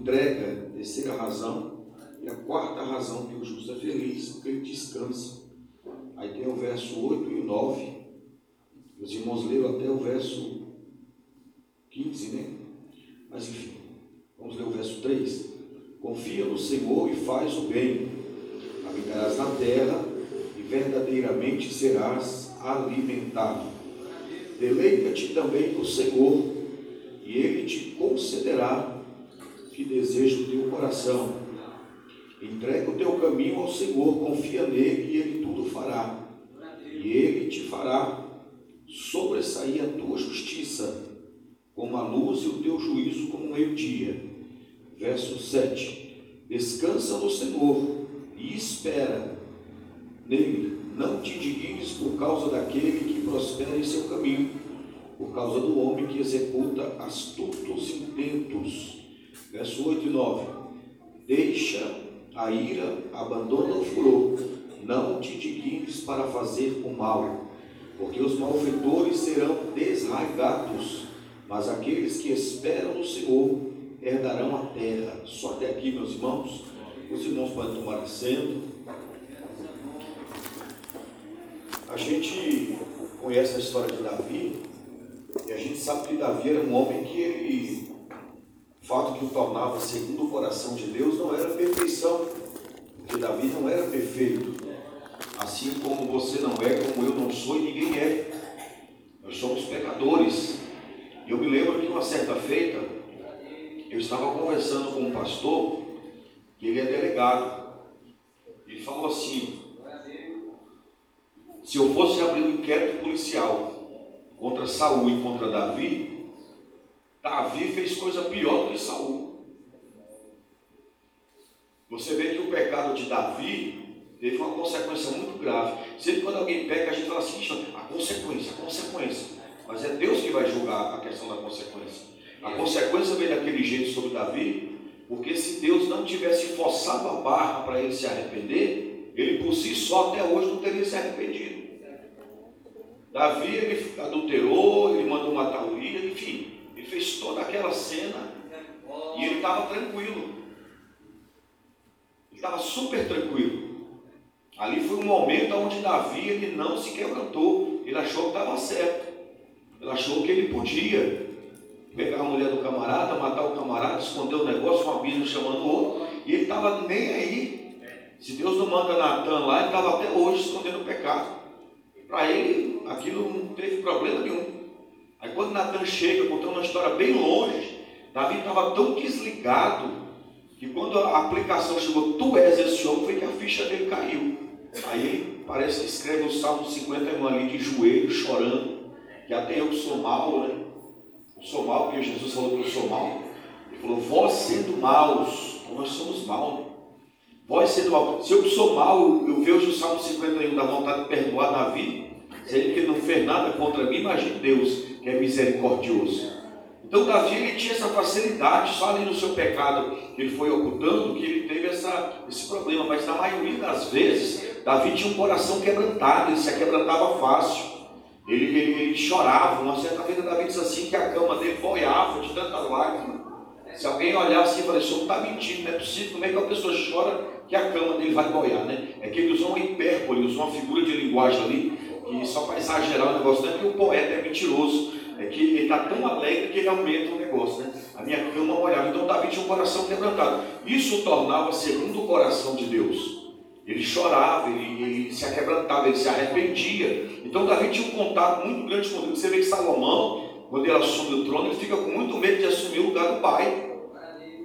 entrega, terceira razão, e a quarta razão que o justo é feliz, porque ele descansa. Aí tem o verso 8 e 9. Os irmãos leram até o verso 15, né? Mas enfim, vamos ler o verso 3. Confia no Senhor e faz o bem, habitarás na terra e verdadeiramente serás alimentado. Deleita-te também no Senhor, e Ele te concederá que deseja o teu coração. Entrega o teu caminho ao Senhor, confia nele e Ele tudo fará. E Ele te fará sobressair a tua justiça, como a luz e o teu juízo como o meio-dia. Verso 7. Descansa no Senhor e espera nele. Não te indignes por causa daquele que prospera em seu caminho, por causa do homem que executa astutos intentos. Verso 8 e 9. Deixa a ira, abandona o furor. Não te indignes para fazer o mal, porque os malfeitores serão desraigados, mas aqueles que esperam no Senhor herdarão a terra. Só até aqui, meus irmãos. Os irmãos podem tomar assento. A gente conhece a história de Davi e a gente sabe que Davi era um homem que ele, fato que o tornava segundo o coração de Deus não era perfeição, porque Davi não era perfeito, assim como você não é, como eu não sou e ninguém é. Nós somos pecadores. Eu me lembro que uma certa feita eu estava conversando com um pastor, que ele é delegado. Ele falou assim: se eu fosse abrir um inquérito policial contra Saul e contra Davi, Davi fez coisa pior do que Saul. Você vê que o pecado de Davi teve uma consequência muito grave. Sempre quando alguém peca, a gente fala assim, a consequência, a consequência. Mas é Deus que vai julgar a questão da consequência. A consequência veio daquele jeito sobre Davi, porque se Deus não tivesse forçado a barra para ele se arrepender, ele por si só até hoje não teria se arrependido. Davi ele adulterou, ele mandou matar Urias, enfim, ele fez toda aquela cena e ele estava tranquilo. Ele estava super tranquilo. Ali foi um momento onde Davi ele não se quebrantou. Ele achou que estava certo. Ele achou que ele podia pegar a mulher do camarada, matar o camarada, esconder o negócio, um abismo chamando o outro, e ele estava nem aí. Se Deus não manda Natan lá, ele estava até hoje escondendo o pecado. Para ele, aquilo não teve problema nenhum. Aí quando Natan chega, contando uma história bem longe, Davi estava tão desligado que quando a aplicação chegou, tu és esse homem, foi que a ficha dele caiu. Aí ele parece que escreve o Salmo 51 ali de joelho, chorando, que até eu que sou mal, né? Eu sou mal, porque Jesus falou que eu sou mal. Ele falou, vós sendo maus, nós somos maus. Vós sendo mal. Se eu sou mal, eu vejo o Salmo 51 da vontade de perdoar Davi, se ele que não fez nada contra mim, imagine Deus, que é misericordioso. Então Davi ele tinha essa facilidade, só ali no seu pecado que ele foi ocultando, que ele teve essa, esse problema. Mas na maioria das vezes, Davi tinha um coração quebrantado, ele se quebrantava fácil. Ele, ele, ele chorava. Uma certa vez Davi diz assim que a cama dele boiava de tantas lágrimas. Se alguém olhar assim e falar, isso não está mentindo, não é possível, como é que a pessoa chora que a cama dele vai boiar, né? É que ele usou uma hipérbole, usou uma figura de linguagem ali, que só para exagerar o negócio, não é que o poeta é mentiroso, é que ele está tão alegre que ele aumenta o negócio, né? A minha cama boiava. Então Davi tinha um coração quebrantado. Isso o tornava segundo o coração de Deus. Ele chorava, ele, ele se aquebrantava, ele se arrependia. Então Davi tinha um contato muito grande com Deus. Você vê que Salomão, quando ele assume o trono, ele fica com muito medo de assumir o lugar do pai.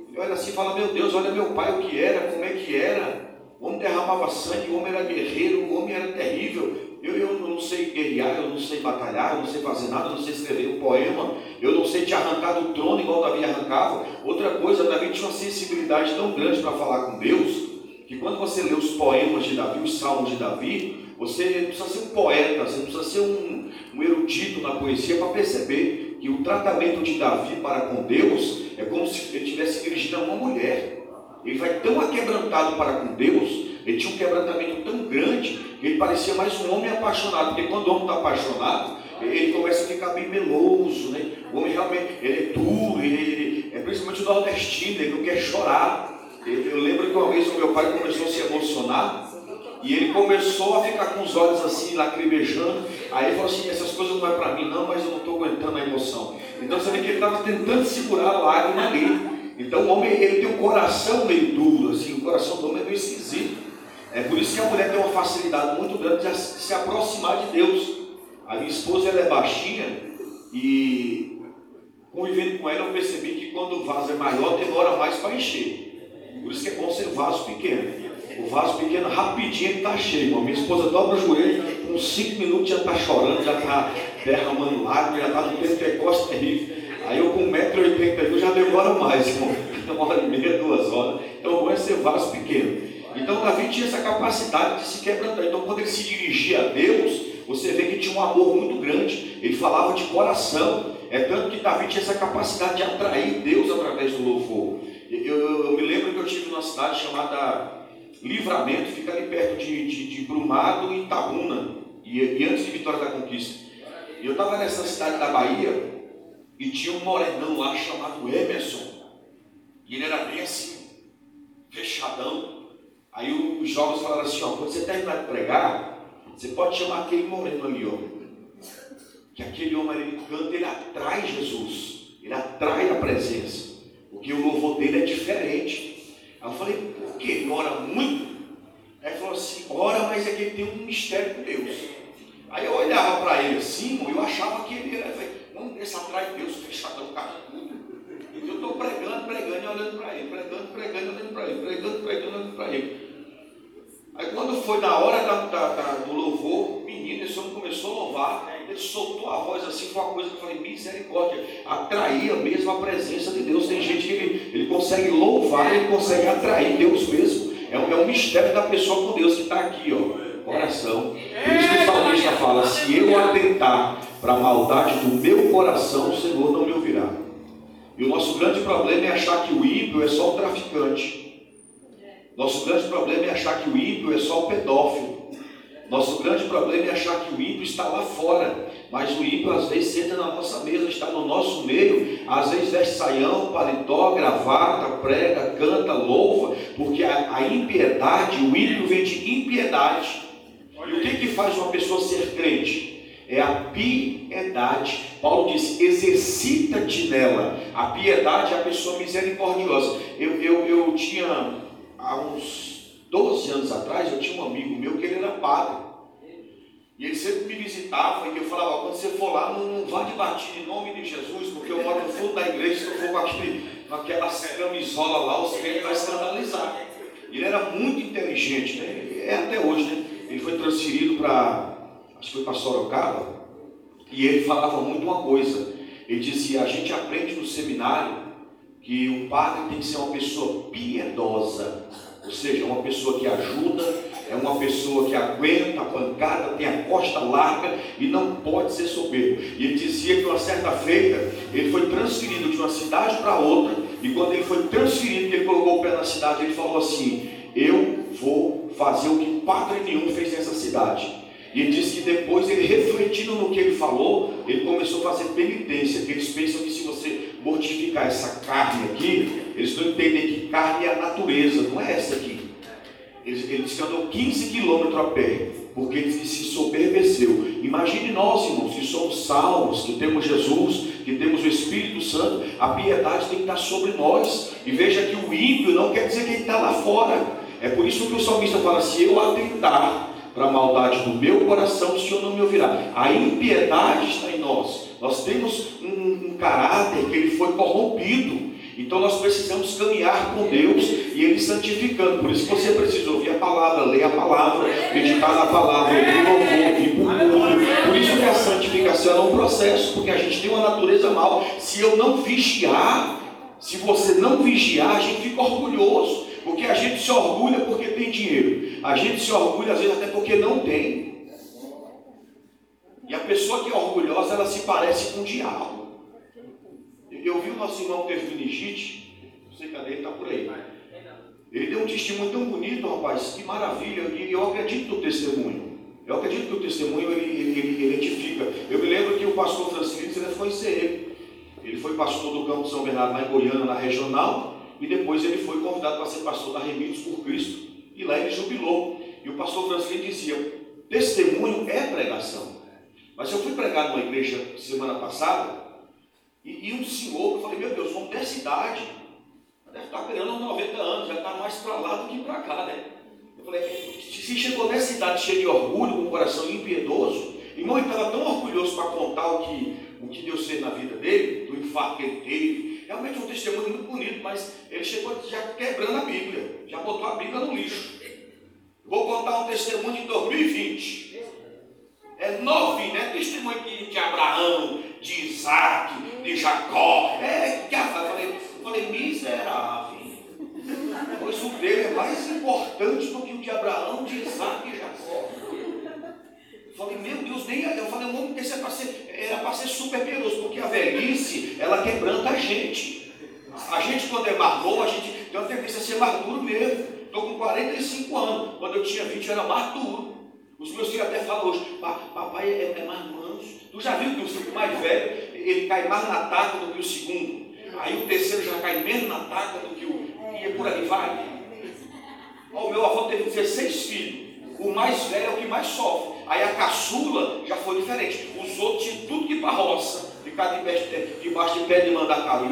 Ele olha assim e fala, meu Deus, olha meu pai o que era, como é que era. O homem derramava sangue, o homem era guerreiro, o homem era terrível. Eu, eu não sei guerrear, eu não sei batalhar, eu não sei fazer nada, eu não sei escrever um poema, eu não sei te arrancar do trono igual Davi arrancava. Outra coisa, Davi tinha uma sensibilidade tão grande para falar com Deus, que quando você lê os poemas de Davi, os salmos de Davi, você precisa ser um poeta, você precisa ser um, um erudito na poesia para perceber que o tratamento de Davi para com Deus é como se ele estivesse dirigindo a uma mulher. Ele vai tão aquebrantado para com Deus, ele tinha um quebrantamento tão grande, ele parecia mais um homem apaixonado, porque quando o homem está apaixonado, ele começa a ficar bem meloso, né? O homem realmente ele é duro, ele, ele é principalmente o nordestino, ele não quer chorar. Eu lembro que uma vez o meu pai começou a se emocionar e ele começou a ficar com os olhos assim, lacrimejando. Aí ele falou assim: essas coisas não é para mim, não, mas eu não estou aguentando a emoção. Então você vê que ele estava tentando segurar a lágrima ali. Então o homem ele tem um coração meio duro, assim, o coração do homem é meio esquisito. É por isso que a mulher tem uma facilidade muito grande de se aproximar de Deus. A minha esposa ela é baixinha e convivendo com ela eu percebi que quando o vaso é maior demora mais para encher. Por isso que é bom ser vaso pequeno. O vaso pequeno rapidinho está cheio. A minha esposa dobra o joelho, com cinco minutos já está chorando, já está derramando lágrimas, já está no Pentecoste terrível. Aí eu com 1,80m já demora mais, uma hora e meia, duas horas. Então bom é ser vaso pequeno. Então Davi tinha essa capacidade de se quebrantar. Então quando ele se dirigia a Deus, você vê que tinha um amor muito grande. Ele falava de coração. É tanto que Davi tinha essa capacidade de atrair Deus através do louvor. Eu, eu, eu me lembro que eu tive numa cidade chamada Livramento, fica ali perto de, de, de Brumado e Itabuna, e, e, antes de Vitória da Conquista. E eu estava nessa cidade da Bahia e tinha um morenão lá chamado Emerson. E ele era bem assim, fechadão. Aí os jovens falaram assim, ó, quando você terminar de pregar, você pode chamar aquele moreno ali, ó. Que aquele homem ele canta, ele atrai Jesus. Ele atrai a presença. Porque o louvor dele é diferente. Aí eu falei, por quê? Ele ora muito? Aí ele falou assim, ora, mas é que ele tem um mistério com Deus. Aí eu olhava para ele assim, eu achava que ele era, vamos ver se atrai Deus fechadão. Então eu estou pregando, pregando e olhando para ele, pregando, pregando e olhando para ele, pregando, pregando e olhando para ele. Aí quando foi na hora da, da, da, do louvor, menino, esse homem começou a louvar, ele soltou a voz assim, foi uma coisa que eu falei, misericórdia, atraía mesmo a presença de Deus. Tem gente que ele, ele consegue louvar, ele consegue atrair Deus mesmo. É um, é um mistério da pessoa com Deus que está aqui, ó, coração. Por isso que o salmista fala, se eu atentar para a maldade do meu coração, o Senhor não me ouvirá. E o nosso grande problema é achar que o ímpio é só o traficante. Nosso grande problema é achar que o ímpio é só o pedófilo. Nosso grande problema é achar que o ímpio está lá fora. Mas o ímpio às vezes senta na nossa mesa, está no nosso meio, às vezes veste saião, paletó, gravata, prega, canta, louva, porque a, a impiedade, o ímpio vem de impiedade. E o que, que faz uma pessoa ser crente? É a piedade. Paulo diz: exercita-te nela. A piedade é a pessoa misericordiosa. Eu, eu, eu tinha há uns 12 anos atrás, eu tinha um amigo meu que ele era padre. E ele sempre me visitava e eu falava, quando você for lá, não, não vá de batida em nome de Jesus, porque eu moro no fundo da igreja, se eu for com, aquele, aquela camisola lá, os crentes vão escandalizar. Ele era muito inteligente, né? É até hoje, né? Ele foi transferido para, acho que foi para Sorocaba, e ele falava muito uma coisa. Ele dizia, a gente aprende no seminário que o padre tem que ser uma pessoa piedosa, ou seja, uma pessoa que ajuda, é uma pessoa que aguenta a pancada, tem a costa larga e não pode ser soberbo. E ele dizia que uma certa feita ele foi transferido de uma cidade para outra, e quando ele foi transferido, ele colocou o pé na cidade, ele falou assim: Eu vou fazer o que padre nenhum fez nessa cidade. E ele disse que depois ele refletindo no que ele falou, ele começou a fazer penitência, que eles pensam que se você mortificar essa carne aqui, eles não entendem que carne é a natureza, não é essa aqui. Eles, eles andou 15 quilômetros a pé, porque ele se soberbeceu. Imagine nós, irmãos, que somos salvos, que temos Jesus, que temos o Espírito Santo, a piedade tem que estar sobre nós. E veja que o ímpio não quer dizer que ele está lá fora. É por isso que o salmista fala: se eu atentar para a maldade do meu coração, o Senhor não me ouvirá. A impiedade está em nós. Nós temos um, um caráter que ele foi corrompido. Então nós precisamos caminhar com Deus e Ele santificando. Por isso você precisa ouvir a palavra, ler a palavra, meditar na palavra, ouvir louvor, ir por mundo. Por isso que a santificação é um processo, porque a gente tem uma natureza mal. Se eu não vigiar, se você não vigiar, a gente fica orgulhoso. Porque a gente se orgulha porque tem dinheiro. A gente se orgulha às vezes até porque não tem. E a pessoa que é orgulhosa, ela se parece com o diabo. Eu vi o nosso irmão meningite, não sei cadê, ele está por aí. Ele deu um testemunho tão bonito, rapaz, que maravilha, e eu acredito no testemunho. Eu acredito que o testemunho ele, ele, ele, edifica. Eu me lembro que o pastor Francisco ele foi CE. Ele foi pastor do Campo São Bernardo em Goiânia, na regional, e depois ele foi convidado para ser pastor da Remidos por Cristo, e lá ele jubilou. E o pastor Francisco dizia: testemunho é pregação. Mas eu fui pregar numa igreja semana passada, e, e um senhor, eu falei: meu Deus, uma dessa idade, deve estar criando uns 90 anos, já está mais para lá do que para cá, né? Eu falei: se chegou nessa idade cheia de orgulho, com o coração impiedoso, irmão, ele estava tão orgulhoso para contar o que, o que Deus fez na vida dele, do infarto que ele teve. Realmente um testemunho muito bonito, mas ele chegou já quebrando a Bíblia, já botou a Bíblia no lixo. Vou contar um testemunho de 2020. É novinho, não é testemunho de, de Abraão, de Isaac, de Jacó. É, eu falei, eu falei, miserável. Pois o dele é mais importante do que o de Abraão, de Isaac e Jacó. Eu falei, meu Deus, nem eu falei, o homem desse é para ser, era para ser super piedoso, porque a velhice, ela quebranta a gente. A gente, quando é mais a gente tem uma tendência a ser mais duro mesmo. Estou com 45 anos. Quando eu tinha 20, eu era mais duro. Os meus filhos até falam hoje, papai é, é mais manso. Tu já viu que o filho mais velho, ele cai mais na taca do que o segundo? Aí o terceiro já cai menos na taca do que o. E é por aí vai. O meu avô teve 16 filhos. O mais velho é o que mais sofre. Aí a caçula já foi diferente. Os outros tinham tudo que para roça. Ficar debaixo de pé de mandacaru,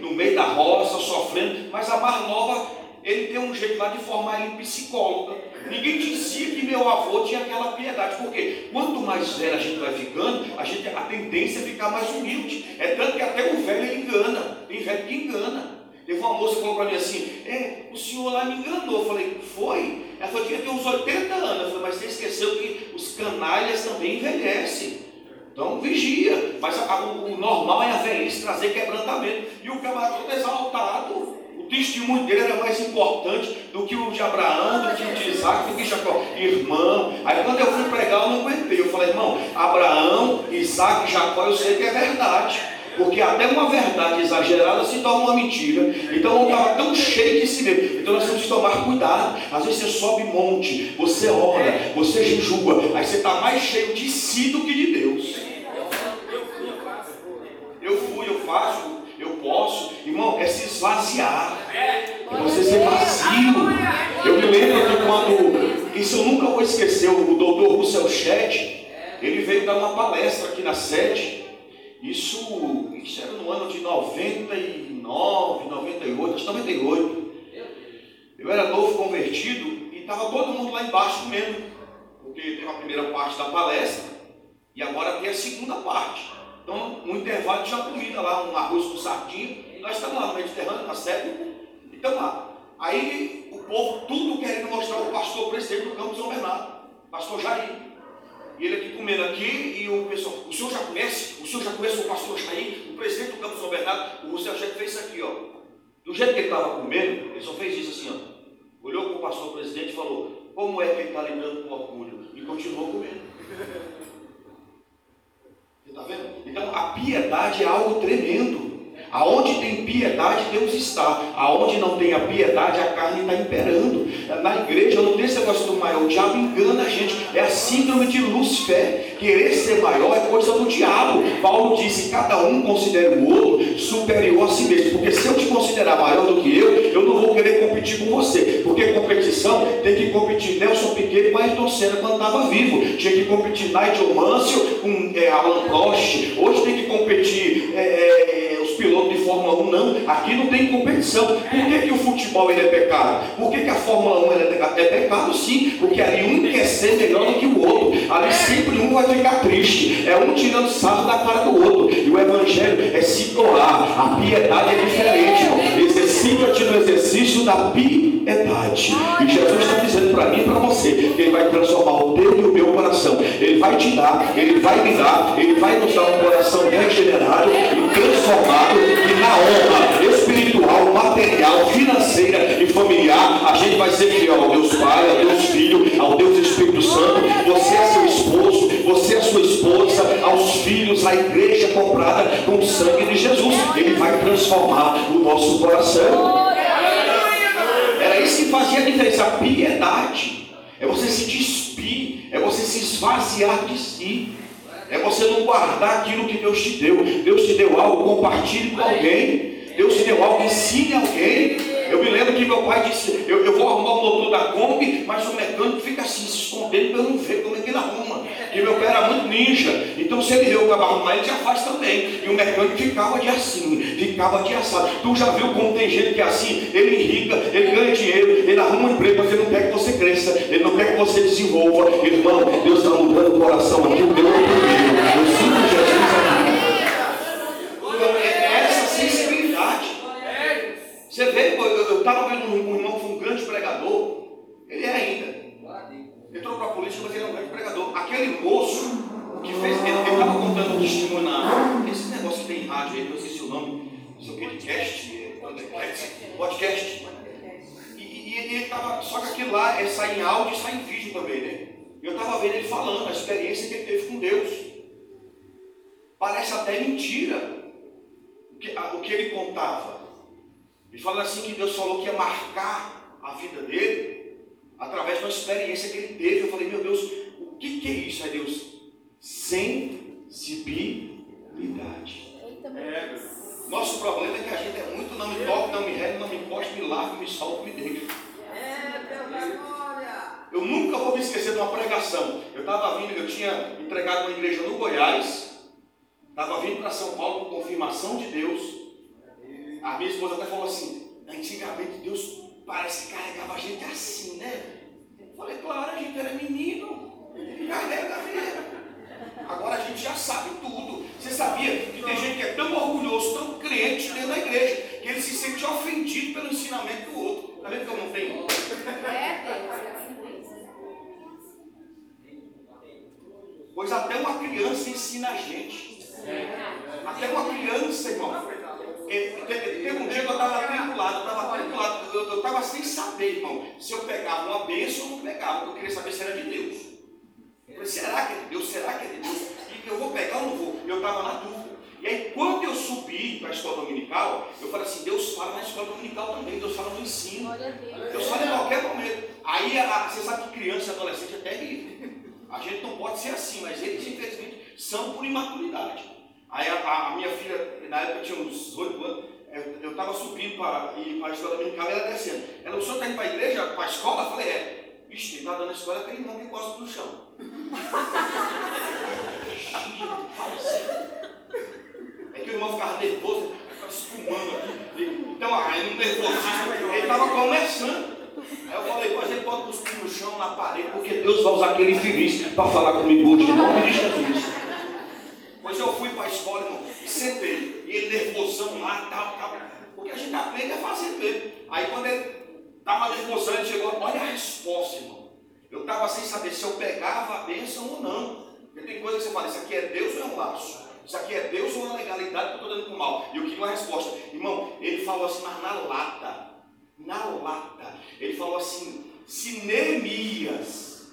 no meio da roça, sofrendo. Mas a mais nova ele tem um jeito lá de formar ele psicóloga. Ninguém dizia que meu avô tinha aquela piedade, porque quanto mais velho a gente vai ficando, a, gente, a tendência é ficar mais humilde. É tanto que até o velho engana, tem velho que engana. Teve uma moça que falou para mim assim: É, o senhor lá me enganou. Eu falei: Foi? Ela falou: que tem uns 80 anos. Eu falei: Mas você esqueceu que os canalhas também envelhecem. Então vigia. Mas a, o normal é a velhice trazer quebrantamento. E o camarada todo exaltado testemunho dele era mais importante do que o de Abraão, do que o de Isaac, do que Jacó. Irmão, aí quando eu fui pregar, eu não aguentei. Eu falei, irmão, Abraão, Isaac Jacó, eu sei que é verdade. Porque até uma verdade exagerada se torna uma mentira. Então eu estava tão cheio de si mesmo. Então nós temos que tomar cuidado. Às vezes você sobe monte, você ora, você jejua, aí você está mais cheio de si do que de Deus. Eu fui, eu faço, posso, irmão, é se esvaziar, é você ser vazio. Eu me lembro que quando, isso eu nunca vou esquecer, o doutor Russell Chet, ele veio dar uma palestra aqui na sede, isso, isso era no ano de 99, 98, acho que 98. Eu era novo convertido e estava todo mundo lá embaixo comendo, porque teve a primeira parte da palestra e agora tem a segunda parte. Então, um intervalo tinha comida lá, um arroz com sardinha. Nós estamos lá no Mediterrâneo, na sede. Então lá. Aí o povo tudo querendo mostrar o pastor presidente do campo de São Bernardo, pastor Jair. E ele aqui comendo aqui, e o pessoal, o senhor já conhece? O senhor já conhece o pastor Jair, o presidente do campo de São Bernardo? O Rousseau fez isso aqui, ó. Do jeito que ele estava comendo, ele só fez isso assim, ó. Olhou para o pastor presidente e falou, como é que ele está lidando com orgulho? E continuou comendo. Está vendo? Então a piedade é algo tremendo. Aonde tem piedade, Deus está. Aonde não tem a piedade, a carne está imperando. Na igreja não tem esse negócio do maior. O diabo engana a gente. É a síndrome de Lúcifer. Querer ser maior é coisa do diabo. Paulo disse: cada um considera o outro superior a si mesmo. Porque se eu te considerar maior do que eu, eu não vou querer competir com você. Porque competição tem que competir Nelson Piquet e Ayrton Senna quando estava vivo. Tinha que competir Nigel Mansell com é, Alan Prost. Hoje tem que competir é, é, os pilotos de Fórmula 1. Não, aqui não tem competição. Por que, que o futebol ele é pecado? Por que, que a Fórmula 1 é pecado? É pecado sim, porque ali um quer ser melhor do que o outro. Ali sempre um vai ficar triste. É um tirando sarro da cara do outro. E o evangelho é se doar. A piedade é diferente. Exercita-te no exercício da piedade. E Jesus está dizendo para mim e para você Ele vai transformar o teu e o meu coração. Ele vai te dar, Ele vai me dar, Ele vai nos dar um coração regenerado e transformado. E na honra espiritual, material, financeira e familiar, a gente vai ser fiel ao Deus Pai, ao Deus Filho, ao Deus Espírito Santo. Você é seu esposo, você é sua esposa, aos filhos, a igreja comprada com o sangue de Jesus. Ele vai transformar o nosso coração. Era isso que fazia a diferença. A piedade é você se despir, é você se esvaziar de si, é você não guardar aquilo que Deus te deu. Deus te deu algo, compartilhe com alguém. Deus te deu algo, ensine alguém. Eu me lembro que meu pai disse: eu, eu vou arrumar o motor da Kombi, mas o mecânico fica assim, se escondendo para eu não ver como é que ele arruma. E meu pai era muito ninja, então se ele vê o cara arrumar, ele já faz também. E o mecânico ficava de assim, ficava de assado. Tu já viu como tem gente que é assim? Ele irriga, ele ganha dinheiro, ele arruma um emprego, mas ele não quer que você cresça, ele não quer que você desenvolva. Irmão, Deus está mudando o coração aqui, o grande primeiro. Eu sinto Jesus aqui. É essa sensibilidade. Você vê, eu estava vendo um irmão que foi um grande pregador, ele é ainda. Entrou para a polícia, mas ele é um grande pregador. Aquele moço que fez, ele estava contando um testemunho na. Esse negócio que tem em rádio aí, não esqueci o nome, não sei o que, de cast, podcast. E, e, ele estava. Só que aquilo lá é sai em áudio e sai em vídeo também, né? Eu estava vendo ele falando a experiência que ele teve com Deus. Parece até mentira o que, o que ele contava. Ele fala assim que Deus falou que ia marcar a vida dele através de uma experiência que ele teve. Eu falei, meu Deus, o que, que é isso? É Deus? Sensibilidade. É, nosso problema é que a gente é muito não me toque, não me rede, não me encoste, me lave, me solta, me deixa. Eu nunca vou me esquecer de uma pregação. Eu estava vindo, eu tinha entregado uma igreja no Goiás, estava vindo para São Paulo com confirmação de Deus. A minha esposa até falou assim: antigamente Deus parece que carregava a gente assim, né? Eu falei, claro, a gente era menino, carrega mesmo. Agora a gente já sabe tudo. Você sabia que tem gente que é tão orgulhoso, tão crente dentro da igreja, que ele se sente ofendido pelo ensinamento do outro. Está vendo que eu não tenho? Pois até uma criança ensina a gente. Até uma criança, irmão. É, teve um dia que eu estava atribulado, eu estava eu estava sem saber, irmão, se eu pegava uma bênção ou não pegava, eu queria saber se era de Deus. Eu falei, será que é de Deus? Será que é de Deus? E eu vou pegar ou não vou? Eu estava na dúvida. E aí, quando eu subi para a escola dominical, eu falei assim: Deus fala na escola dominical também, Deus fala no ensino. Deus fala em qualquer momento. Aí, a, você sabe que criança e adolescente é terrível. A gente não pode ser assim, mas eles, infelizmente, são por imaturidade. Aí a, a, minha filha, na época tinha uns 8 anos, eu estava subindo para ir para a escola dominical e ela descendo. Ela, o senhor está indo para a igreja, para a escola? Eu falei, é. Vixe, ele está dando a escola aquele irmão que encosta no chão. É que o irmão ficava nervoso, ficava espumando aqui. Então, aí no nervosismo, ele estava começando. Aí eu falei, mas ele pode cuspir no chão, na parede, porque Deus vai usar aquele infeliz para falar comigo hoje, em nome de Jesus. Mas eu fui para a escola, irmão, e sentei. E ele nervosão lá, tal, tal. Porque a gente aprende a fazer mesmo. Aí quando ele estava nervosão, ele chegou, olha a resposta, irmão. Eu estava sem saber se eu pegava a bênção ou não. Porque tem coisa que você fala, isso aqui é Deus ou é um laço? Isso aqui é Deus ou é uma legalidade que eu estou dando para o mal? E eu queria uma resposta. Irmão, ele falou assim, mas na lata. Na lata. Ele falou assim, se Neemias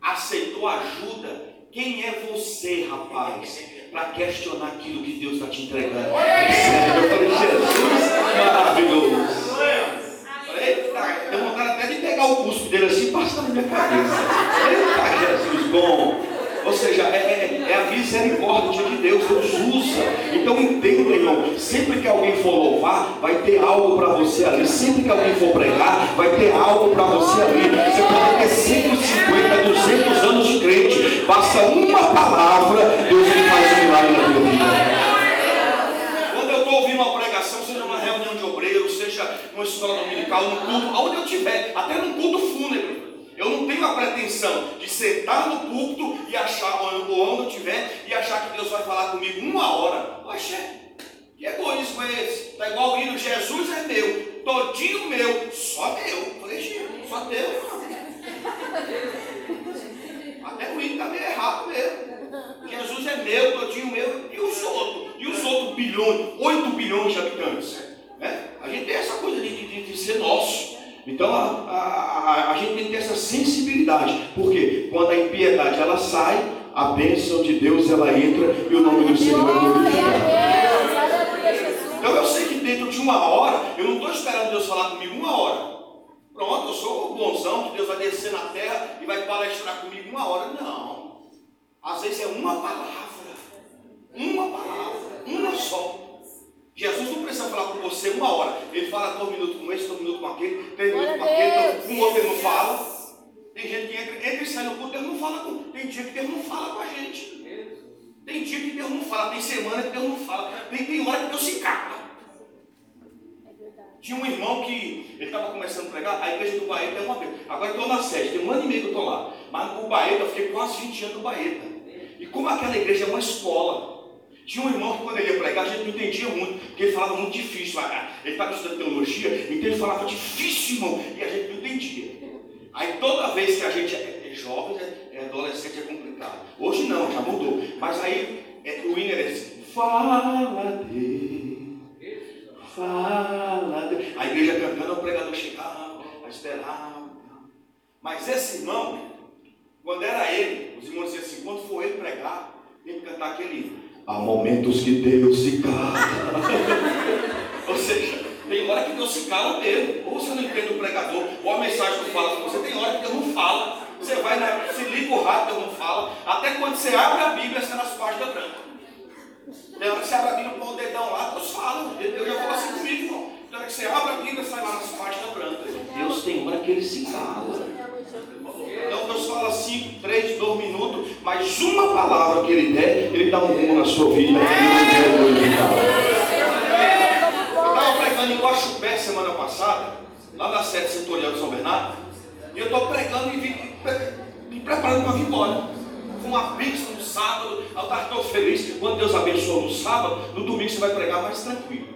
aceitou ajuda, quem é você, rapaz, para questionar aquilo que Deus está te entregando? Eu falei, Jesus, maravilhoso. Falei, deu vontade até de pegar o cuspe dele assim passar na minha cabeça. Eita, Jesus, bom. Ou seja, é, é, é, a misericórdia de Deus, Deus usa. Então entenda, irmão, sempre que alguém for louvar, vai ter algo para você ali. Sempre que alguém for pregar, vai ter algo para você ali. Você pode ter 150, 200 anos crente. Basta uma palavra, Deus faz um milagre na tua vida. Pregação, seja numa reunião de obreiros, seja numa escola dominical, no culto, aonde eu estiver, até num culto fúnebre. Eu não tenho a pretensão de sentar no púlpito e achar, ou onde eu estiver, e achar que Deus vai falar comigo uma hora. Poxa, que egoísmo é esse? Está igual o hino, Jesus é meu, todinho meu, só meu. Falei, só Deus. Até o hino está meio errado mesmo. Jesus é meu, todinho meu, e os outros? E os outros bilhões, 8 bilhões de habitantes? Né? A gente tem essa coisa de, de, de ser nosso. Então a, a, a, gente tem que ter essa sensibilidade, porque quando a impiedade ela sai, a bênção de Deus ela entra e o nome do Senhor é glorificado. Então eu sei que dentro de uma hora, eu não estou esperando Deus falar comigo uma hora. Pronto, eu sou o bonzão que Deus vai descer na terra e vai palestrar comigo uma hora. Não. Às vezes é uma palavra. Uma palavra, uma só. Jesus não precisa falar com você uma hora. Ele fala dois minutos com esse, dois minutos com aquele, três minutos com aquele, o outro ele não fala. Tem gente que entra, entra e sai no culto, Deus não fala com. Tem dia que Deus não fala com a gente. Tem dia que Deus não fala, tem semana que Deus não fala, tem, tem hora que Deus se capa. Tinha um irmão que ele estava começando a pregar, a igreja do Baeta é uma vez. Agora estou na sede, tem um ano e meio que eu estou lá. Mas o Baeta, eu fiquei quase 20 anos no Baeta. Como aquela igreja é uma escola, tinha um irmão que quando ele ia pregar, a gente não entendia muito, porque ele falava muito difícil. Ele estava estudando teologia, então ele falava difícil, irmão, e a gente não entendia. Aí toda vez que a gente é, é jovem, é, é adolescente, é complicado. Hoje não, já mudou. Mas aí é, o Winner é assim, fala Deus. Fala. A igreja cantando, o pregador chegava, esperava. Mas esse irmão, quando era ele, os irmãos diziam assim: quando for ele pregar, tem que cantar aquele. Há momentos que Deus se cala. Ou seja, tem hora que Deus se cala mesmo. Ou você não entende o pregador, ou a mensagem não fala com você, tem hora que Deus não fala. Você vai, na, se liga o rádio, Deus não fala. Até quando você abre a Bíblia, está nas páginas brancas. Tem hora que você abre a Bíblia, põe o dedão lá, Deus fala. Deus já falou assim comigo, irmão. Tem hora que você abre a Bíblia, sai lá nas páginas brancas. Deus tem hora que ele se cala. Então Deus fala 5, 3, 2 minutos, mas uma palavra que ele der, ele dá um rumo na sua vida. Eu estava pregando em Guaxupé semana passada, lá na sede setorial de São Bernardo, e eu estou pregando e vim, me preparando para vir embora com uma bênção no sábado, eu estava tão feliz. Quando Deus abençoou no sábado, no domingo você vai pregar mais tranquilo.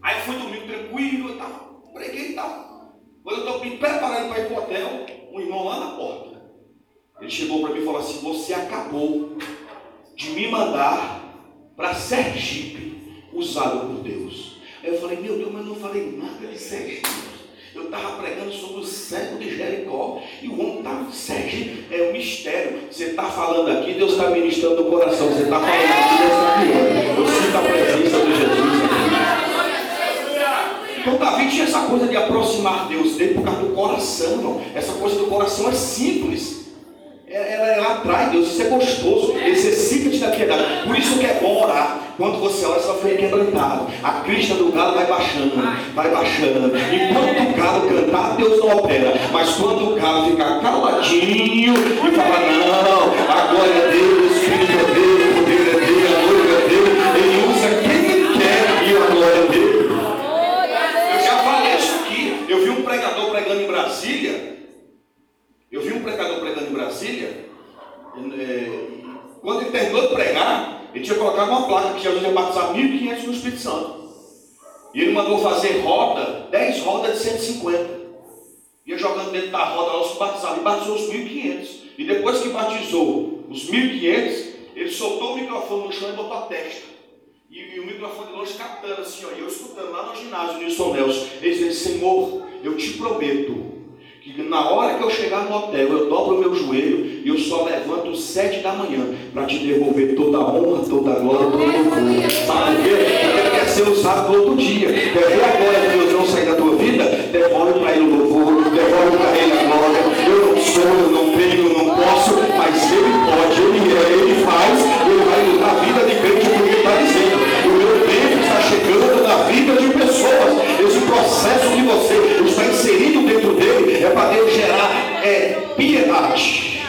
Aí foi domingo tranquilo, eu estava, preguei e tal. Quando eu estou me preparando para ir para o hotel, um irmão lá na porta. Ele chegou para mim e falou assim: Você acabou de me mandar para Sergipe, usado por Deus. Aí eu falei: Meu Deus, mas não falei nada de Sergipe. Eu estava pregando sobre o cego de Jericó. E o homem estava, Sérgio, é um mistério. Você está falando aqui, Deus está ministrando o coração. Você está falando aqui, Deus está guiando. Eu sinto a presença de Jesus. Então Davi tinha essa coisa de aproximar Deus dele por causa do coração. Essa coisa do coração é simples. É, ela, ela atrai Deus, isso é gostoso, necessita-te da piedade. Por isso que é bom orar. Quando você ora, sua fé é quebrantada. A crista do galo vai baixando, vai baixando. Enquanto o galo cantar, Deus não opera. Mas quando o galo ficar caladinho e falar, não, a glória é Deus, o Espírito é Deus, o poder é Deus, a glória é Deus, ele usa quem ele quer e a glória é Deus. Eu já falei isso aqui. Eu vi um pregador pregando em Brasília. Eu vi um pregador pregando em Brasília. É, quando ele terminou de pregar, ele tinha colocado uma placa que Jesus ia batizar 1.500 no Espírito Santo. E ele mandou fazer roda, 10 rodas de 150. Ia jogando dentro da roda lá os batizados. E batizou os 1.500. E depois que batizou os 1.500, ele soltou o microfone no chão e botou a testa. E, e o microfone longe captando assim, ó, e eu escutando lá no ginásio, Nilson Nelson. Ele disse, Senhor, eu te prometo que na hora que eu chegar no hotel, eu dobro o meu joelho e eu só levanto sete da manhã para te devolver toda a honra, toda a glória, todo o louvor. Sabe por quê? Porque ele quer ser usado no outro dia. Ver a glória de Deus não sair da tua vida? Devolve para ele o louvor, devolve para ele a glória. Eu não sou, eu não tenho, eu não posso, mas ele pode, ele é, ele faz, ele vai mudar a vida de crente, porque ele está dizendo. O meu tempo está chegando na vida de pessoas. Esse processo de você é para Deus gerar é, piedade.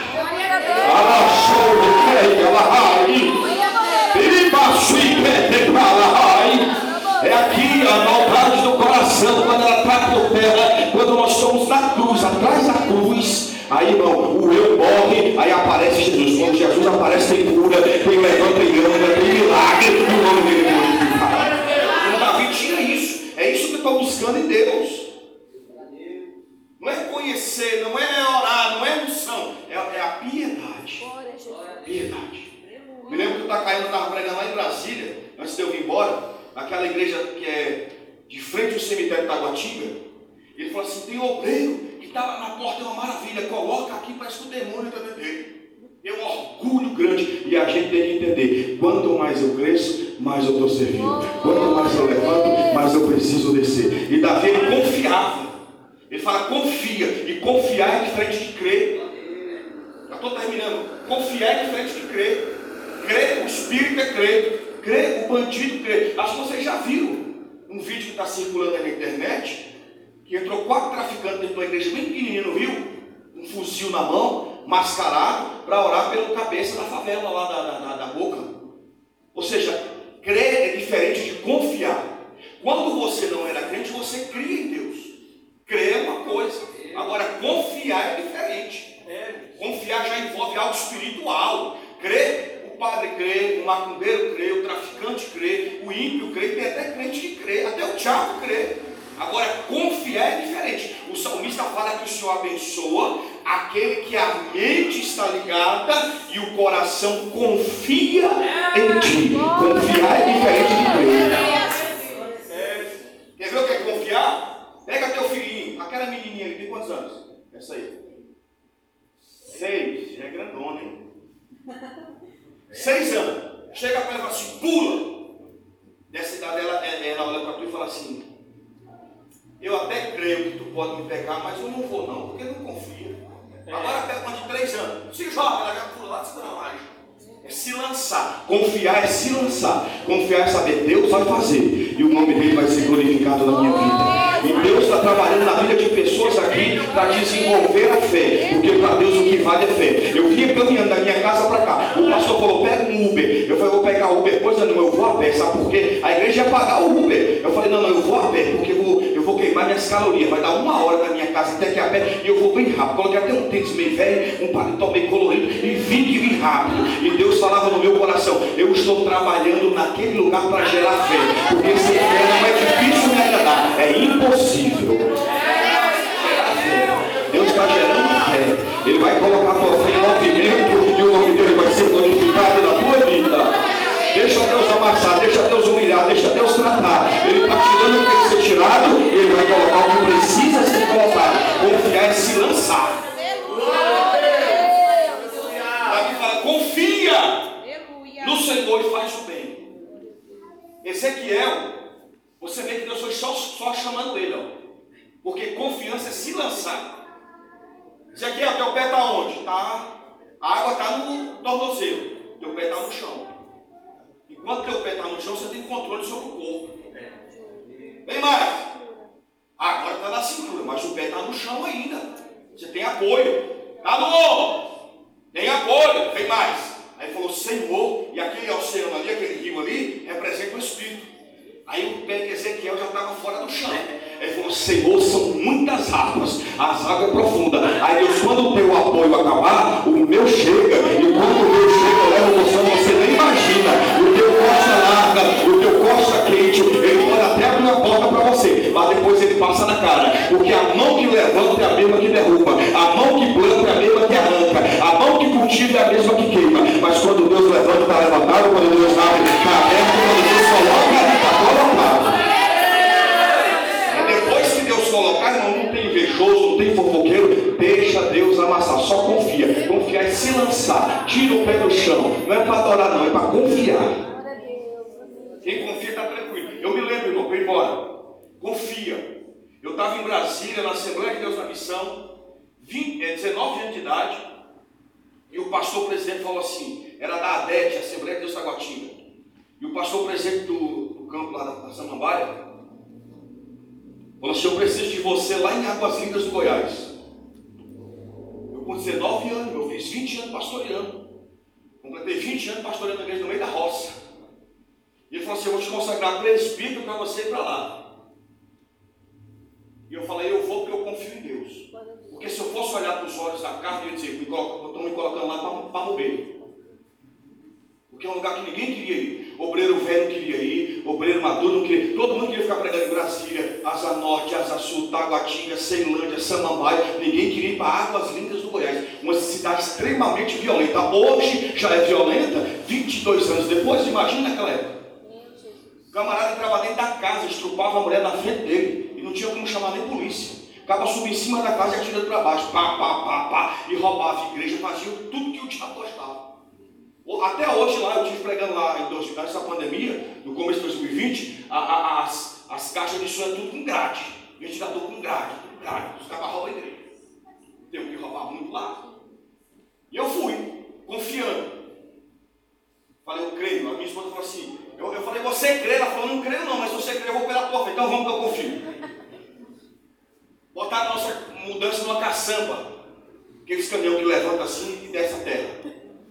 É aqui a maldade do coração, quando ela está por terra, quando nós somos na cruz, atrás da cruz. Aí, irmão, o eu morre, aí aparece Jesus. Quando Jesus aparece, tem cura, tem levanta e anda, tem milagre, e o nome dele Davi tinha isso. É isso que eu estou buscando em Deus. Não é conhecer, não é orar, não é unção, é, é a piedade. Piedade. Me lembro que o Tacaíno estava pregando lá em Brasília, antes de eu vir embora, naquela igreja que é de frente ao cemitério de Taguatinga. Ele falou assim: tem obreiro que está lá na porta, é uma maravilha, coloca aqui, parece que o demônio está dentro dele. É um orgulho grande. E a gente tem que entender: quanto mais eu cresço, mais eu estou servindo. Quanto mais eu levanto, mais eu preciso descer. E Davi ele confiava. Ele fala confia. E confiar é diferente de crer. Já estou terminando. Confiar é diferente de crer. Crê, o espírito é crer. Crê, o bandido crê. Acho que vocês já viram um vídeo que está circulando na internet, que entrou quatro traficantes dentro de uma igreja bem pequenininha Rio, um fuzil na mão, mascarado, para orar pelo cabeça da favela lá da, da, da boca. Ou seja, crer é diferente de confiar. Quando você não era crente, você cria em Deus. Crer é uma coisa. Agora, confiar é diferente. Confiar já envolve algo espiritual. Crer, o padre crê, o macumbeiro crê, o traficante crê, o ímpio crê, tem até crente que crê, até o diabo crê. Agora, confiar é diferente. O salmista fala que o Senhor abençoa aquele que a mente está ligada e o coração confia em ti. Confiar é diferente de crer. Quer ver o que é confiar? Pega teu filhinho, aquela menininha ali, tem quantos anos? Essa aí. Seis, já é grandona, hein? Seis anos. Chega para ela e fala assim, pula. Dessa idade ela, ela olha para tu e fala assim, eu até creio que tu pode me pegar, mas eu não vou não, porque eu não confio. Agora até quando de três anos, se joga, ela já pula lá de cima laje. É se lançar. Confiar é se lançar. Confiar é saber, Deus vai fazer. E o nome dele vai ser glorificado na minha vida. E Deus está trabalhando na vida de pessoas aqui para desenvolver a fé. Porque para Deus o que vale é fé. Eu vinha caminhando da minha casa para cá. O pastor falou, pega um Uber. Eu falei, vou pegar Uber. Coisa não, eu vou a pé. Sabe por quê? A igreja ia pagar o Uber. Eu falei, não, não, eu vou a pé. Porque vou queimar minhas calorias. Vai dar uma hora da minha casa até aqui a pé. E eu vou bem rápido. Coloquei até um tênis meio velho, um paletó meio colorido. E vim que vim rápido. E Deus falava no meu coração, eu estou trabalhando naquele lugar para gerar fé. Porque sem fé não é difícil me agradar. É impossível. Deus está gerando fé. Ele vai colocar amassar, deixa Deus humilhar, deixa Deus tratar. Ele está tirando o que tem que ser tirado, ele vai colocar o que precisa ser colocado. Confiar é se lançar. Davi fala, confia no Senhor e faz o bem. Ezequiel, você vê que Deus foi só, só chamando ele, ó. Porque confiança é se lançar. Ezequiel, teu pé está onde? Tá, a água está no tornozelo. Teu pé está no chão. Enquanto teu pé está no chão, você tem controle sobre o corpo. Vem mais. Agora está na cintura, mas o pé está no chão ainda. Você tem apoio. Está no ombro. Tem apoio. Vem mais. Aí falou, Senhor, e aquele oceano ali, aquele rio ali, representa o Espírito. Aí o pé de Ezequiel já estava fora do chão. Ele falou, Senhor, são muitas águas, as águas profundas. Aí Deus, quando o teu apoio acabar, o meu chega. E quando o meu chega, leva você, você nem imagina. Quente, ele pode até abrir a porta para você, mas depois ele passa na cara. Porque a mão que levanta é a mesma que derruba, a mão que planta é a mesma que arranca, a mão que cultiva é a mesma que queima. Mas quando Deus levanta, está levantado, quando Deus abre, está aberto, quando Deus coloca, está colocado. Depois que Deus colocar, não tem invejoso, não tem fofoqueiro, deixa Deus amassar, só confia. Confiar é se lançar, tira o pé do chão. Não é para adorar, não, é para confiar. Quem confia está tranquilo. Eu me embora. Confia. Eu estava em Brasília, na Assembleia de Deus na Missão, 20, é, 19 anos de idade, e o pastor presidente falou assim: era da ADET, Assembleia de Deus Taguatinga. E o pastor presidente do, do campo lá da, da Samambaia falou assim: Eu preciso de você lá em Águas Lindas do Goiás. Eu com 19 anos, eu fiz 20 anos pastoreando. Completei 20 anos pastoreando a igreja no meio da roça. Ele falou assim: Eu vou te consagrar presbítero para você ir para lá. E eu falei: Eu vou porque eu confio em Deus. Porque se eu fosse olhar para os olhos da carne, eu ia dizer: Estão me colocando lá para morrer. Porque é um lugar que ninguém queria ir. Obreiro velho queria ir, obreiro maduro não queria. Todo mundo queria ficar pregando em Brasília, Asa Norte, Asa Sul, Taguatinga, Ceilândia, Samambaia. Ninguém queria ir para Águas Lindas do Goiás. Uma cidade extremamente violenta. Hoje já é violenta, 22 anos depois, imagina naquela época. Camarada entrava dentro da casa, estrupava a mulher na frente dele. E não tinha como chamar nem polícia. Acaba subir em cima da casa e atirando para baixo. Pá, pá, pá, pá. E roubava a igreja, fazia tudo que o diabo gostava. Até hoje lá, eu estive pregando lá em 2000, nessa pandemia, no começo de 2020, a, a, as, as caixas de som é tudo com grade. Ventilador com grade, com grade. Os caras roubam a igreja. Tem que roubar muito lá. E eu fui, confiando. Eu, eu falei, você crê? Ela falou, não creio não, mas se você crê, eu vou pela tua fé. Então vamos que eu confio. Botaram a nossa mudança numa caçamba. Aqueles caminhões que levantam assim e desce a terra.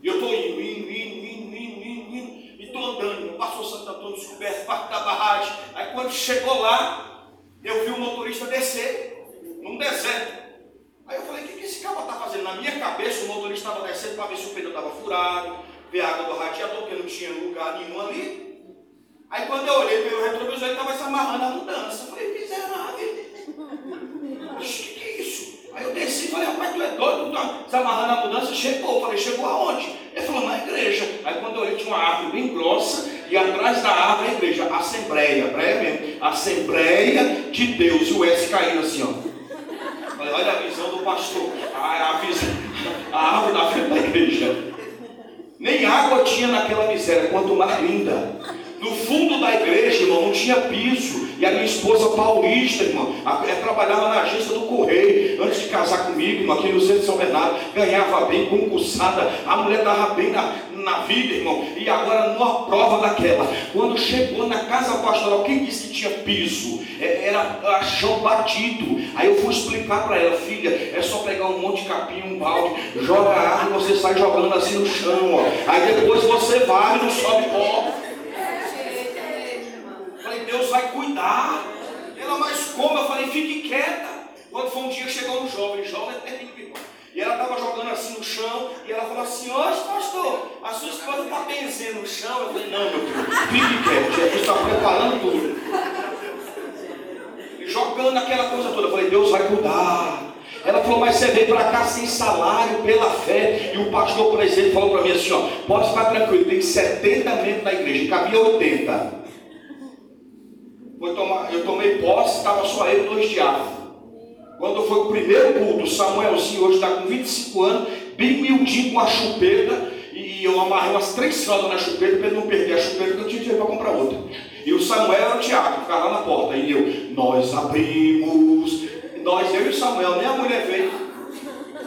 E eu estou indo, indo, indo, indo, indo, indo, indo. E estou andando. Passou Santo Antônio descoberto, parte da barragem. Aí quando chegou lá, eu vi o motorista descer num deserto. Aí eu falei, o que, que esse cara está fazendo? Na minha cabeça, o motorista estava descendo para ver se o pneu estava furado, ver a água do radiador, porque não tinha lugar nenhum ali. Aí quando eu olhei pelo retrovisor, ele estava se amarrando a mudança. Eu falei, miserável. O que, que é isso? Aí eu desci e falei, rapaz, tu é doido, tu tá se amarrando a mudança? Chegou. Eu falei, chegou aonde? Ele falou, na igreja. Aí quando eu olhei, tinha uma árvore bem grossa, e atrás da árvore a igreja, Assembleia, praia mesmo, Assembleia de Deus, e o S caindo assim, ó. Falei, olha a visão do pastor, a, a, visão, a árvore na frente da igreja. Nem água tinha naquela miséria, quanto mais linda. No fundo da igreja, irmão, não tinha piso. E a minha esposa paulista, irmão, é, trabalhava na agência do Correio. Antes de casar comigo, irmão, aqui no centro de São Bernardo, ganhava bem, concursada. A mulher estava bem na, na vida, irmão. E agora, numa prova daquela, quando chegou na casa pastoral, quem disse que tinha piso? É, era chão batido. Aí eu fui explicar para ela, filha, é só pegar um monte de capim, um balde, joga água e você sai jogando assim no chão. Ó. Aí depois você vai não sobe pó. Deus vai cuidar. Ela, mas como? Eu falei, fique quieta. Quando foi um dia chegou um jovem, jovem é terrível. E ela estava jogando assim no chão, e ela falou assim, hoje pastor, a sua esposa está benzendo no chão. Eu falei, não, meu filho, fique quieto, Jesus está preparando tudo. E jogando aquela coisa toda. Eu falei, Deus vai cuidar. Ela falou, mas você veio para cá sem salário, pela fé. E o pastor presente falou para mim assim: ó, pode ficar tranquilo, tem 70 membros da igreja, cabia 80 foi eu tomei posse, estava só eu e dois diabos. Quando foi o primeiro culto, Samuelzinho hoje está com 25 anos, bem miudinho com a chupeta, e eu amarrei umas três fraldas na chupeta para ele não perder a chupeta, porque eu tinha dinheiro para comprar outra. E o Samuel era o Tiago, ficava lá na porta. E eu, nós abrimos, nós, eu e o Samuel, nem a mulher veio,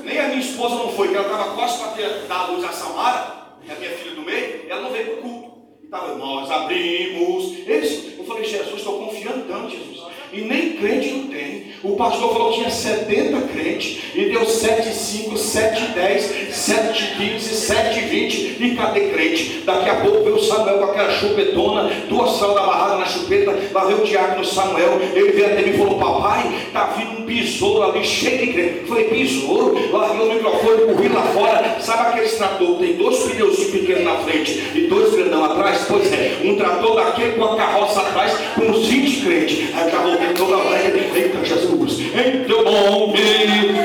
nem a minha esposa não foi, que ela estava quase para ter, dar a luz a Samara, que é a minha filha do meio, ela não veio para o culto. Então, nós abrimos. Eles, eu falei, Jesus, estou confiando tanto, Jesus. E nem crente não tem. O pastor falou que tinha 70 crentes. E deu 7, 5, 7, 10, 7, 15, 7, 20. E cadê crente? Daqui a pouco veio o Samuel com aquela chupetona, duas fraldas amarradas na chupeta. Lá veio o diácono Samuel. Ele veio até mim e falou: Papai, está vindo um besouro ali cheio de crente. Eu falei: Besouro? Larguei o microfone, corri lá fora. Sabe aquele trator? Tem dois pneus pequenos na frente e dois grandão atrás? Pois é, um trator daquele com a carroça atrás, com uns 20 crentes. Aí já voltei toda alegre. Eita, Jesus, em teu nome,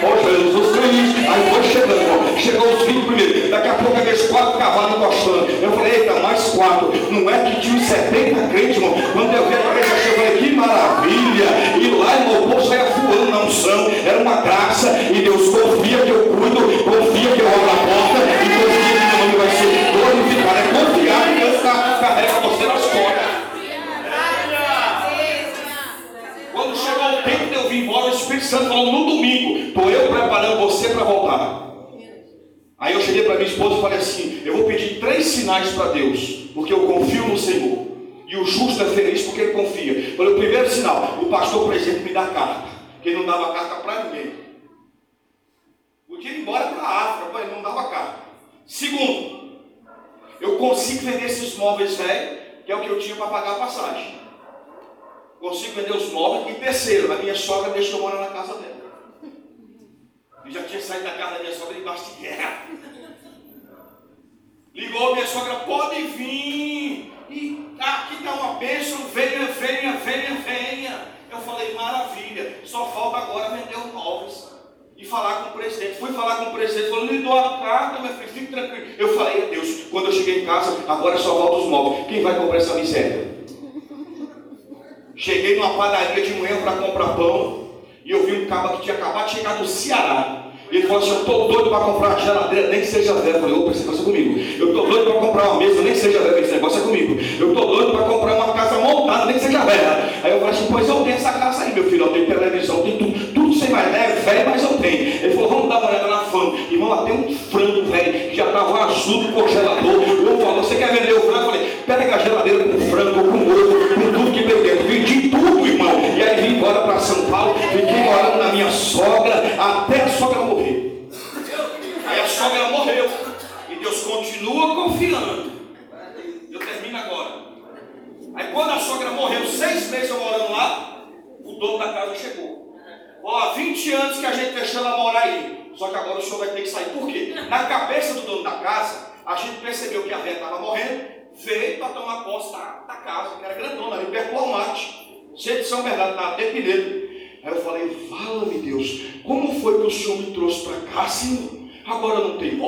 ó Jesus Cristo. Aí foi chegando, chegou os 20 primeiro. Daqui a pouco aqueles quatro cavalos encostando. Eu falei, eita, mais quatro. Não é que tinha 70 crentes, irmão. Quando eu vi a igreja, falei, que maravilha. E lá, irmão, o povo saia voando na unção. Era uma graça. E Deus confia que eu cuido, confia que eu abro a porta. E confia que meu nome vai ser glorificado. É confiar que Deus carrega Santo falou no domingo: estou eu preparando você para voltar. Aí eu cheguei para minha esposa e falei assim: eu vou pedir três sinais para Deus, porque eu confio no Senhor. E o justo é feliz porque ele confia. Falei: o primeiro sinal, o pastor, por exemplo, me dá carta, que ele não dava carta para ninguém. Podia ir embora para a África, mas ele não dava carta. Segundo, eu consigo vender esses móveis velhos, que é o que eu tinha para pagar a passagem consigo vender os móveis. E terceiro, a minha sogra deixou eu morar na casa dela. Eu já tinha saído da casa da minha sogra debaixo de guerra. Ligou minha sogra, pode vir. E aqui está uma bênção, venha, venha, venha, venha. Eu falei, maravilha, só falta agora vender os móveis. E falar com o presidente. Fui falar com o presidente, falou, lhe dou a carta, meu filho, fique tranquilo. Eu falei, Deus, quando eu cheguei em casa, agora só falta os móveis. Quem vai comprar essa miséria? Cheguei numa padaria de manhã para comprar pão e eu vi um cara que tinha acabado de chegar do Ceará. Ele falou assim: Eu estou doido para comprar uma geladeira, nem que seja zero. Eu falei: Opa, esse negócio é comigo. Eu estou doido para comprar uma mesa, nem que seja zero. Esse negócio é comigo. Eu estou doido para comprar uma casa montada, nem que seja velha. Aí eu falei assim: Pois eu tenho essa casa aí, meu filho. Eu tenho televisão, tem tudo. Tudo sem mais é velho, mas eu tenho. Ele falou: Vamos dar uma olhada na fama. Irmão, até um frango velho que já estava azul do congelador. Eu falei: Você quer vender o frango? Eu falei: Pega a geladeira com frango, com ovo, com tudo que tem dentro. Vendi tudo, irmão. Ó, há 20 anos que a gente deixou ela morar aí. Só que agora o senhor vai ter que sair. Por quê? Na cabeça do dono da casa, a gente percebeu que a velha estava morrendo, veio para tomar posse da, da casa, que era grandona, ali perto do Walmart, centro de São Bernardo, na Tepineiro. Aí eu falei, fala-me Deus, como foi que o Senhor me trouxe para cá, Senhor? Agora não tem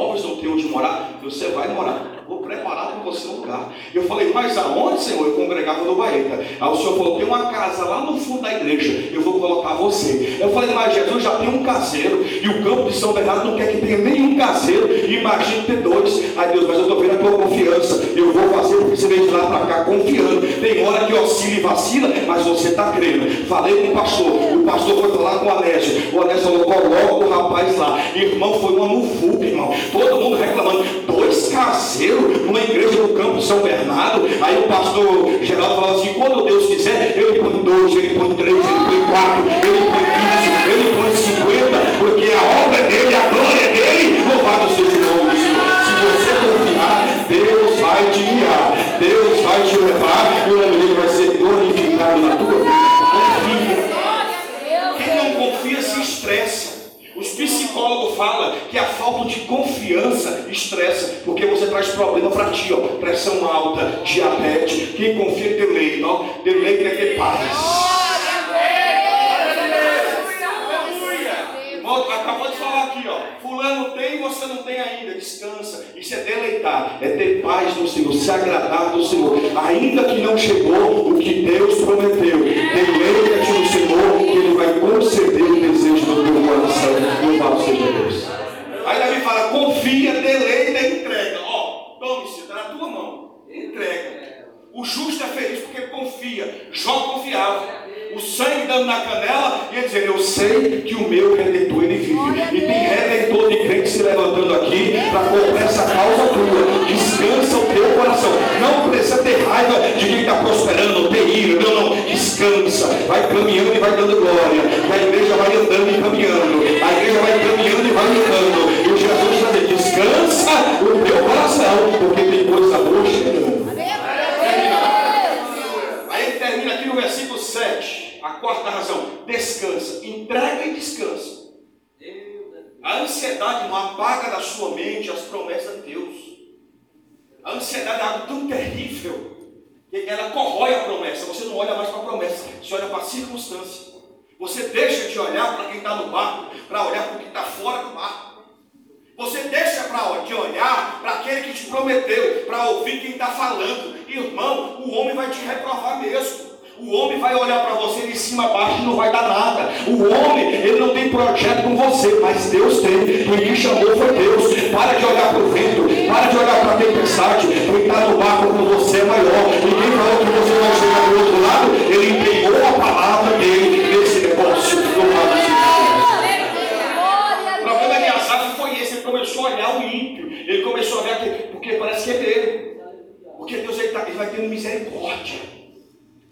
móveis, Você vai morar vou preparar para você um lugar. Eu falei, mas aonde, Senhor? Eu congregava no Baeta. Aí o Senhor falou, tem uma casa lá no fundo da igreja, eu vou colocar você. Eu falei, mas Jesus já tem um caseiro, e o campo de São Bernardo não quer que tenha nenhum caseiro, imagine ter dois. Aí Deus, mas eu estou vendo a tua confiança, eu vou fazer porque você veio de lá para cá confiando. Tem hora que oscila e vacila, mas você está crendo. Falei com o pastor, o pastor foi falar com o Anésio, o Anésio falou, coloca o rapaz lá. Irmão, foi uma mufuca, irmão. Todo mundo reclamando, dois caseiros numa igreja no campo São Bernardo. Aí o pastor Geraldo falou assim: quando Deus quiser, ele põe dois, ele põe três, ele põe quatro, ele põe quinze, ele põe cinquenta, porque a obra dele, a glória dele. Louvado seja o nome do Senhor. Se você confiar, Deus vai te guiar, Deus vai te levar, e o nome dele vai ser glorificado na tua vida. Confia. Quem não confia se estressa. Os psicólogos falam que a falta de confiança estressa, porque você traz problema para ti, ó, pressão alta, diabetes. Quem confia deleita, ó, deleita é ter paz. Acabou de falar aqui, ó. Fulano tem, você não tem ainda. Descansa. Isso é deleitar, é ter paz no Senhor, se agradar do Senhor. Ainda que não chegou o que Deus prometeu, deleita-te no Senhor, que Ele vai conceder o desejo do teu coração. Louvado seja Deus. Aí Davi fala: confia, deleita e entrega. Ó, tome-se, está na tua mão. Entrega. O justo é feliz porque confia. Jó confiava o sangue dando na canela e ele dizendo: Eu sei que o meu redentor ele vive. E tem redentor de crente se levantando aqui para comprar essa causa tua. Descansa o teu coração. Não precisa ter raiva de quem está prosperando, ter ira. Não, não. Descansa. Vai caminhando e vai dando glória. E a igreja vai andando e caminhando. A igreja vai caminhando e vai andando. E o Jesus está dizendo: Descansa o teu coração, porque tem coisa boa chegando. Aí ele termina aqui no versículo 7 a quarta razão, descansa, entrega e descansa. A ansiedade não apaga da sua mente as promessas de Deus. A ansiedade é algo tão terrível que ela corrói a promessa. Você não olha mais para a promessa, você olha para a circunstância. Você deixa de olhar para quem está no barco, para olhar para o que está fora do barco. Você deixa de olhar para aquele que te prometeu, para ouvir quem está falando. Irmão, o homem vai te reprovar mesmo. O homem vai olhar para você de cima a baixo e não vai dar nada. O homem, ele não tem projeto com você, mas Deus tem. O que chamou foi Deus. Para de olhar para o vento, para de olhar para a tempestade. Quem está no barco com você é maior. Ninguém falou que você vai chegar do outro lado. Ele entregou a palavra dele nesse negócio. O problema de Asaf foi esse. Ele começou a olhar o ímpio. Ele começou a ver aquele, porque parece que é dele. Porque Deus ele, tá, ele vai tendo misericórdia.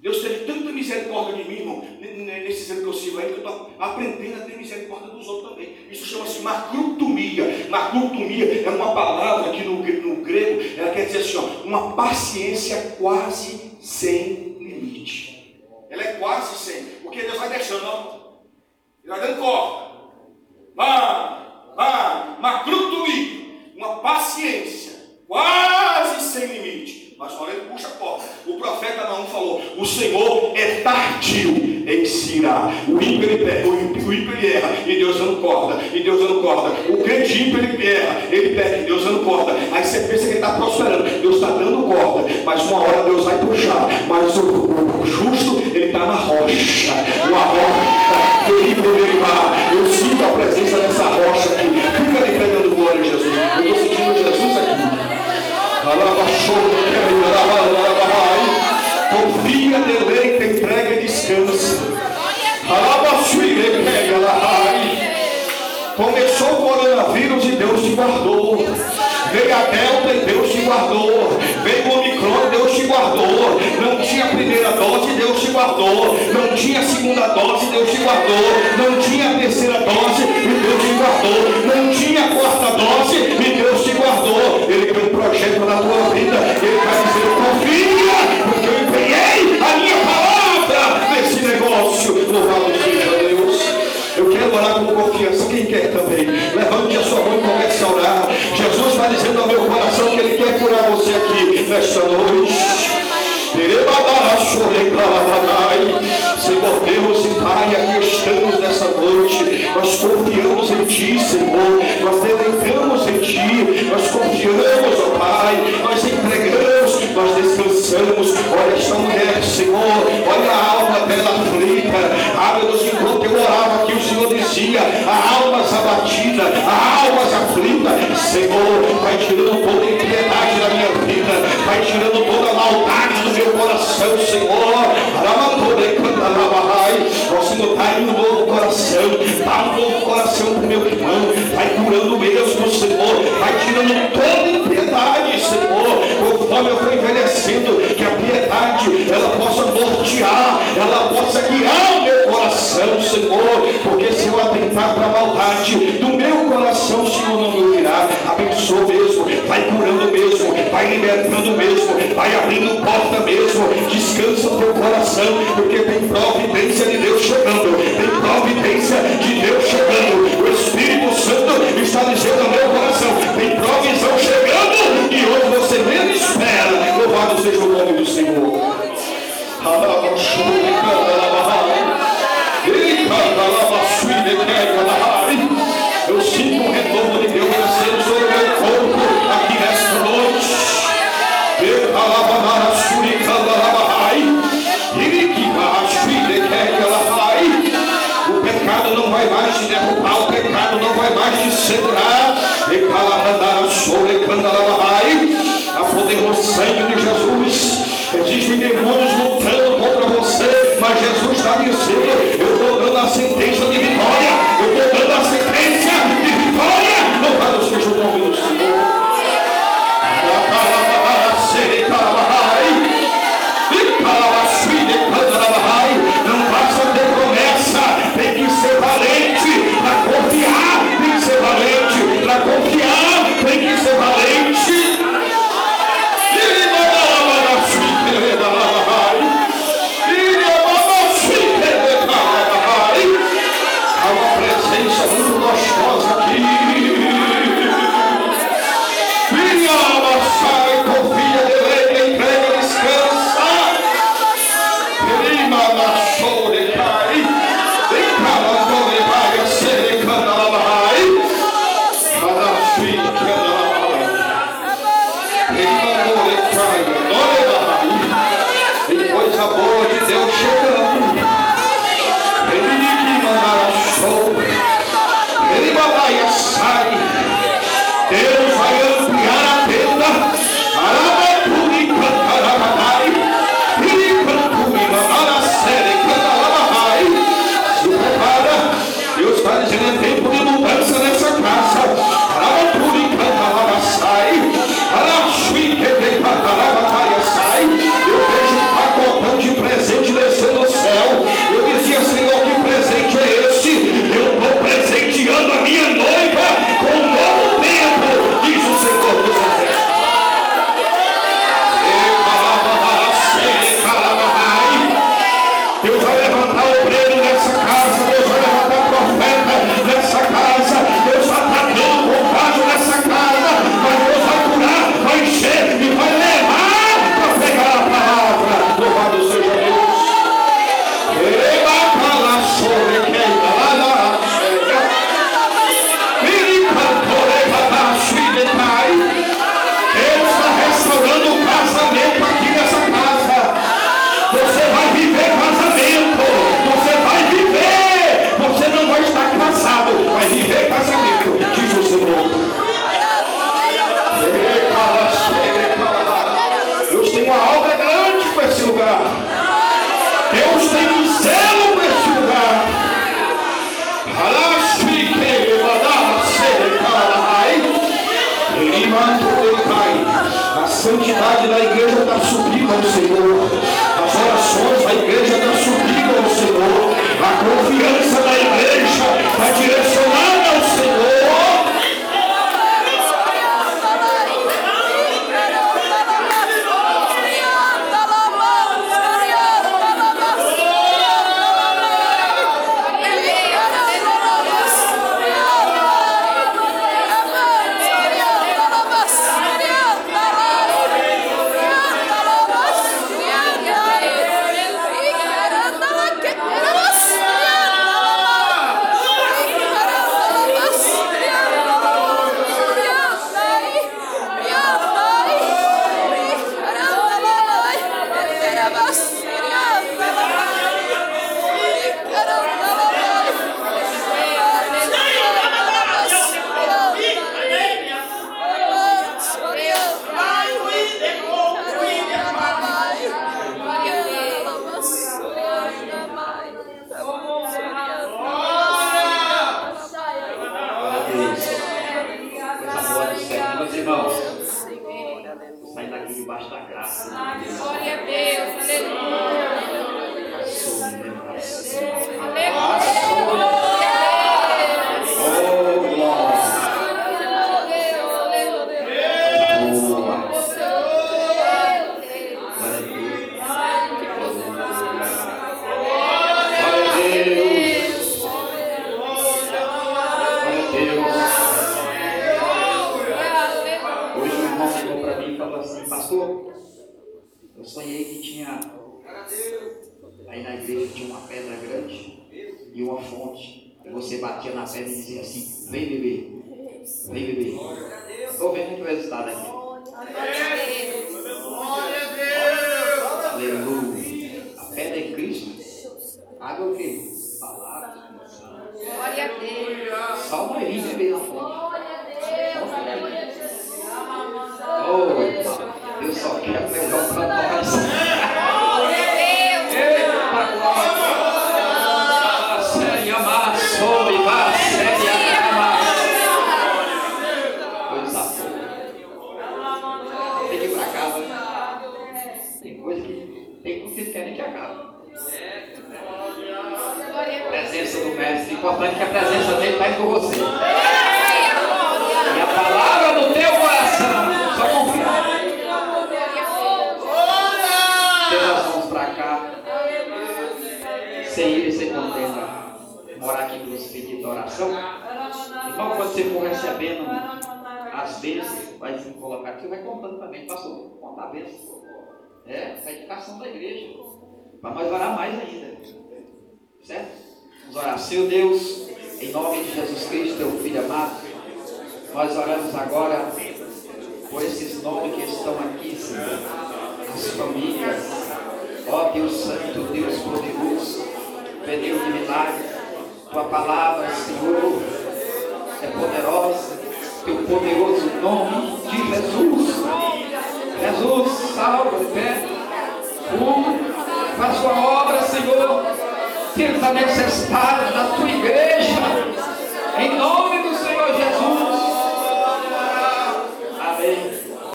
Deus teve tanta misericórdia de mim, irmão, nesse ano que eu sirvo aí, que eu estou aprendendo a ter misericórdia dos outros também. Isso chama-se macrutumia. Macrutumia é uma palavra que no, no grego, ela quer dizer assim, ó, uma paciência quase sem limite. Ela é quase sem, porque Deus vai deixando, ó. Ele vai dando corda. Vai, vai, macrutumia. Uma paciência quase sem limite. Mas quando ele puxa a porta, o profeta não falou: O Senhor é tardio em se. O ímpio ele, pega, o ímpio, o ele erra, e Deus não corda, e Deus não corda. O grande ímpio ele erra, ele pega, e Deus não corda. Aí você pensa que ele está prosperando, Deus está dando corda, mas uma hora Deus vai puxar. Mas o, o, o justo, ele está na rocha, uma rocha Olha a alma dela aflita. Ah, meu Deus, enquanto eu orava aqui, o Senhor dizia: a almas abatida, a almas aflita. Senhor, vai tirando toda a impiedade da minha vida. Vai tirando toda a maldade do meu coração, Senhor. Ó Senhor, dá um novo coração, dá ela possa guiar o meu coração, Senhor, porque se eu atentar para a maldade do meu coração, Senhor não me ouvirá, abençoa mesmo, vai curando mesmo, vai libertando mesmo, vai abrindo porta mesmo, descansa o teu coração, porque tem providência de Deus chegando, tem providência de Deus chegando, o Espírito Santo está dizendo ao meu coração, tem provisão chegando, e hoje você nem espera, louvado seja o nome do Senhor. Eu sinto um retorno de Deus sobre o meu corpo aqui nesta noite. O pecado não vai mais te derrubar, o pecado não vai mais te segurar. A poder no sangue de Jesus. Existem demônios está dizendo: Eu estou dando a sentença